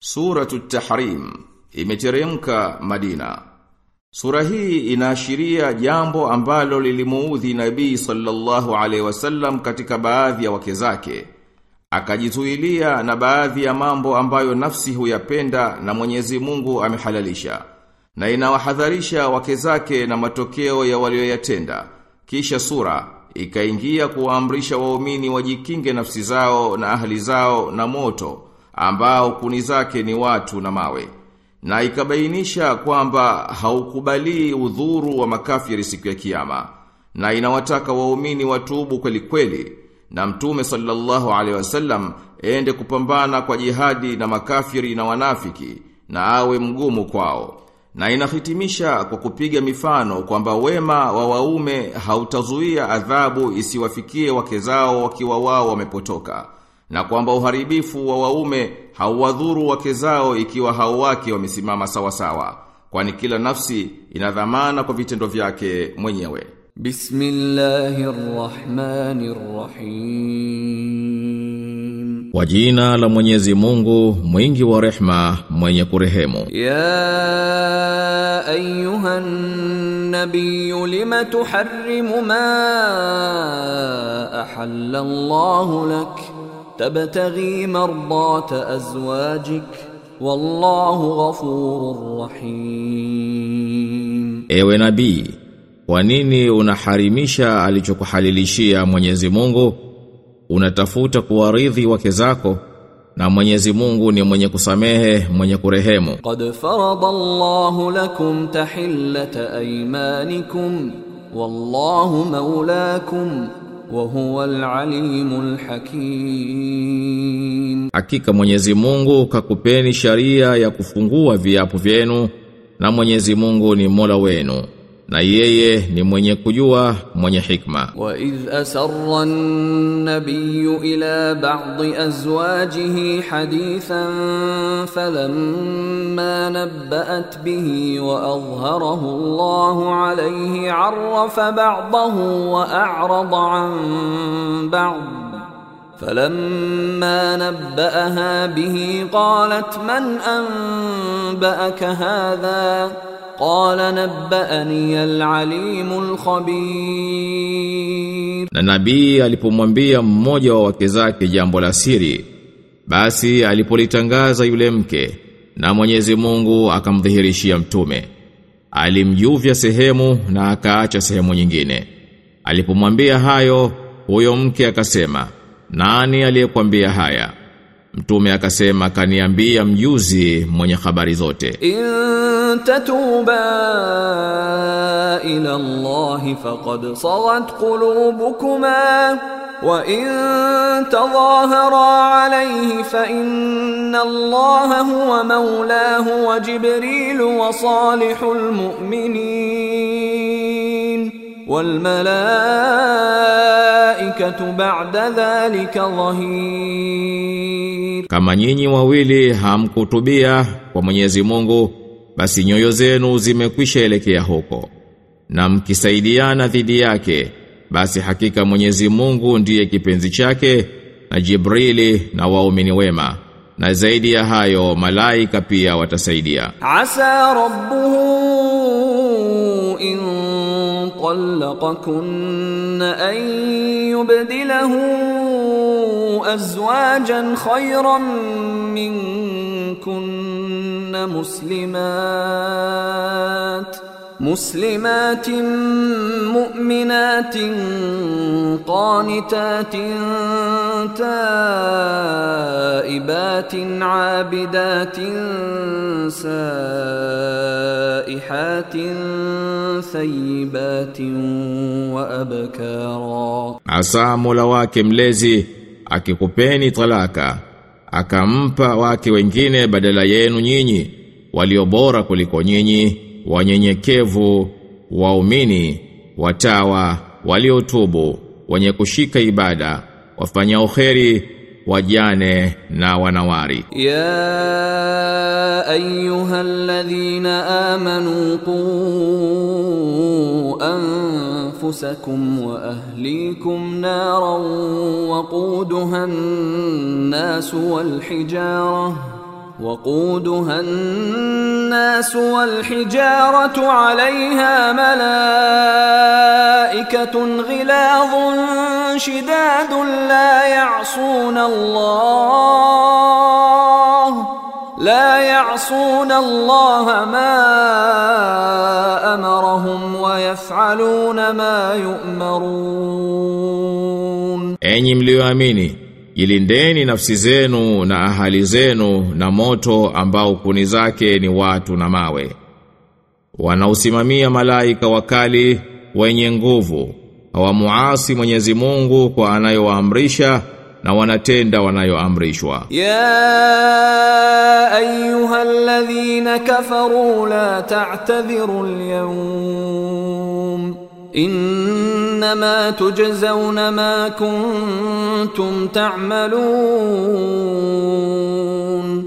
Suratu Tahrim imeteremka Madina. Sura hii inaashiria jambo ambalo lilimuudhi Nabii sallallahu alaihi wasallam katika baadhi ya wake zake. Akajizuilia na baadhi ya mambo ambayo nafsi huyapenda na Mwenyezi Mungu amehalalisha. Na inawahadharisha wake zake na matokeo ya walioyatenda. Kisha sura ikaingia kuwaamrisha waumini wajikinge nafsi zao na ahli zao na moto ambao kuni zake ni watu na mawe. Na ikabainisha kwamba haukubali udhuru wa makafiri siku ya kiyama. Na inawataka waumini watubu kweli kweli. Na mtume sallallahu alaihi wasallam ende kupambana kwa jihadi na makafiri na wanafiki na awe mgumu kwao. Na inahitimisha kwa kupiga mifano kwamba wema wa waume hautazuia adhabu isiwafikie wake zao wakiwa wao wamepotoka. Na kwamba uharibifu wa waume hauwadhuru wake zao ikiwa hao wake wamesimama sawa sawa. Kwani kila nafsi ina dhamana kwa vitendo vyake mwenyewe. Bismillahirrahmanirrahim. Kwa jina la Mwenyezi Mungu, mwingi wa rehma, mwenye kurehemu. Ya ayyuhan nabiy lima tuharrimu ma ahalla Allahu lak tabtaghi mardata azwajik wallahu ghafurur rahim. Ewe nabii kwa nini unaharimisha alichokuhalilishia Mwenyezi Mungu? Unatafuta kuwaridhi wake zako na Mwenyezi Mungu ni mwenye kusamehe, mwenye kurehemu. Qad faradallahu lakum tahillata aymanikum wallahu maulakum wa huwa alimul hakim. Hakika Mwenyezi Mungu kakupeni sharia ya kufungua viapo vyenu na Mwenyezi Mungu ni Mola wenu. na yeye ni mwenye kujua mwenye hikma wa idh asarra an-nabiy ila ba'd azwajihi hadithan falamma nabba'at bihi wa adhharahu Allahu alayhi 'arafa ba'dahu wa a'rada 'an ba'd فلما نبأها به قالت من أنبأك هذا؟ qala nabbaani alalimul khabir, na nabii alipomwambia mmoja wa wake zake jambo la siri, basi alipolitangaza yule mke na Mwenyezi Mungu akamdhihirishia mtume, alimjuvya sehemu na akaacha sehemu nyingine. Alipomwambia hayo, huyo mke akasema, nani aliyekwambia haya? Mtume akasema kaniambia mjuzi mwenye habari zote. In tatuba ila Allah faqad sawat qulubukuma wa in tadhahara alayhi fa inna Allah huwa mawlahu wa Jibril wa salihul mu'minin walmalaikatu ba'da dhalika dhahir Kama nyinyi wawili hamkutubia kwa Mwenyezi Mungu basi nyoyo zenu zimekwisha elekea huko. Na mkisaidiana dhidi yake basi hakika Mwenyezi Mungu ndiye kipenzi chake na Jibrili na waumini wema. Na zaidi ya hayo malaika pia watasaidia. Asa rabbuhu طلقكن أن يبدله أزواجا خيرا منكن مسلمات مسلمات مؤمنات قانتات تائبات عابدات سائحات ثيبات وأبكارا Asa Mola wake mlezi akikupeni talaka akampa wake wengine badala yenu nyinyi walio bora kuliko nyinyi wanyenyekevu, waumini, watawa, waliotubu, wenye kushika ibada, wafanya uheri, wajane na wanawari. Ya ayyuhalladhina amanu quu anfusakum wa ahlikum naran waquduha an-nas wal hijarah وقودها الناس والحجارة عليها ملائكة غلاظ شداد لا يعصون الله لا يعصون الله ما أمرهم ويفعلون ما يؤمرون. Enyi Jilindeni nafsi zenu na ahali zenu na moto ambao kuni zake ni watu na mawe. Wanausimamia malaika wakali wenye nguvu, hawamuasi Mwenyezi Mungu kwa anayowaamrisha na wanatenda wanayoamrishwa. Ya ayyuhalladhina kafaru la ta'tadhiru al-yawm innama tujzauna ma kuntum ta'malun,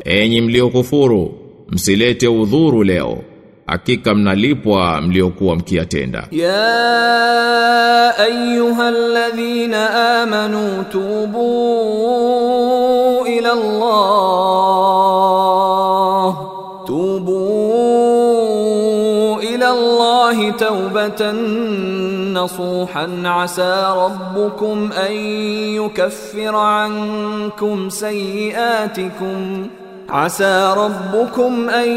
enyi mliokufuru msilete udhuru leo. Hakika mnalipwa mliokuwa mkiyatenda. Ya ayyuhalladhina amanu tubu ila Allah. Tubu ila Allah tawbatan نصوحا عسى ربكم أن يكفر عنكم سيئاتكم. عسى ربكم أن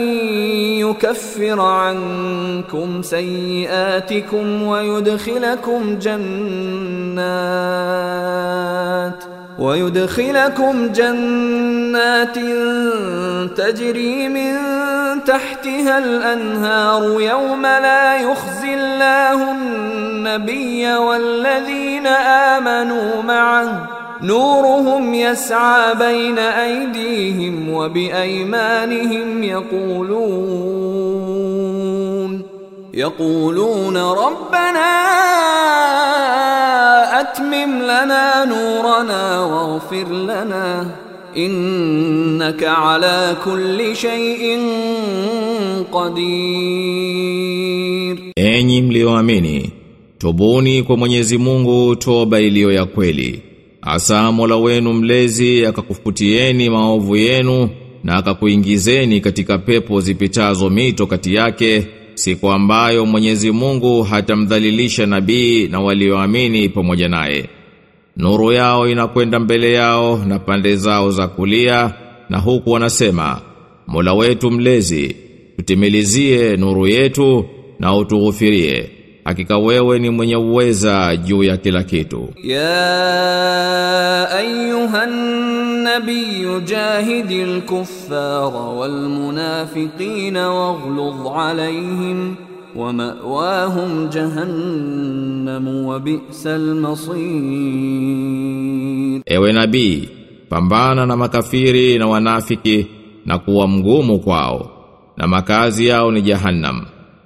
يكفر عنكم سيئاتكم ويدخلكم جنات ويدخلكم جنات تجري من تحتها الأنهار. يوم لا يخزي الله النبي والذين آمنوا معه. نورهم يسعى بين أيديهم وبأيمانهم يقولون. يقولون ربنا أتمم لنا نورنا واغفر لنا. إنك على كل شيء قدير. Enyi mlioamini, tubuni kwa Mwenyezi Mungu toba iliyo ya kweli. Asa Mola wenu mlezi akakufutieni maovu yenu na akakuingizeni katika pepo zipitazo mito kati yake siku ambayo Mwenyezi Mungu hatamdhalilisha nabii na walioamini pamoja naye. Nuru yao inakwenda mbele yao na pande zao za kulia na huku wanasema Mola wetu mlezi tutimilizie nuru yetu na utughufirie Hakika wewe ni mwenye uweza juu ya kila kitu. Ya ayuhan nabiy jahidil kuffara wal munafiqina waghluz alayhim wa ma'wahum jahannam wa bi'sal masir. Ewe nabii, pambana na makafiri na wanafiki na kuwa mgumu kwao na makazi yao ni jahannam.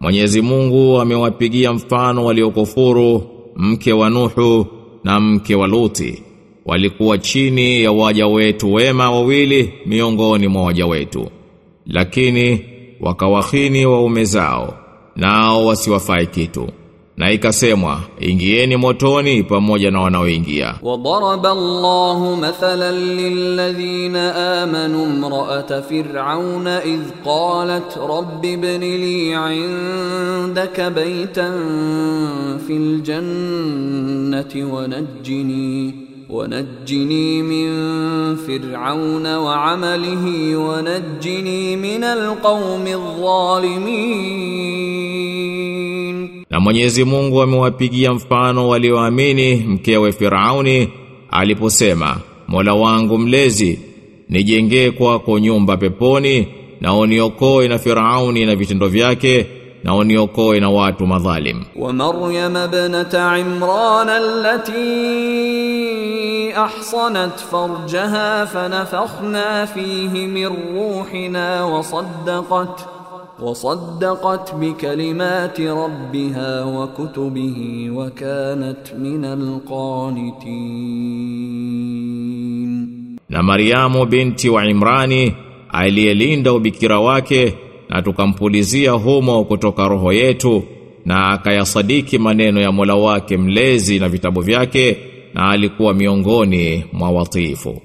Mwenyezi Mungu amewapigia mfano waliokufuru mke wa Nuhu na mke wa Luti. Walikuwa chini ya waja wetu wema wawili miongoni mwa waja wetu. Lakini wakawahini waume zao nao wasiwafai kitu na ikasemwa ingieni motoni pamoja na wanaoingia وضرب الله مثلا للذين آمنوا امرأة فرعون إذ قالت رب ابن لي عندك بيتا في الجنة ونجني ونجني من فرعون وعمله ونجني من القوم الظالمين na Mwenyezi Mungu amewapigia mfano walioamini mkewe Firauni aliposema Mola wangu mlezi nijenge kwako nyumba peponi na uniokoe na Firauni na vitendo vyake na uniokoe na watu madhalim. Wa Maryam ibnata Imran allati ahsanat farjaha fanafakhna fihi min ruhina wa saddaqat وصدقت بكلمات ربها وكتبه وكانت من القانتين Na Mariamu binti wa Imrani aliyelinda ubikira wake na tukampulizia humo kutoka roho yetu na akayasadiki maneno ya Mola wake mlezi na vitabu vyake na alikuwa miongoni mwa watiifu.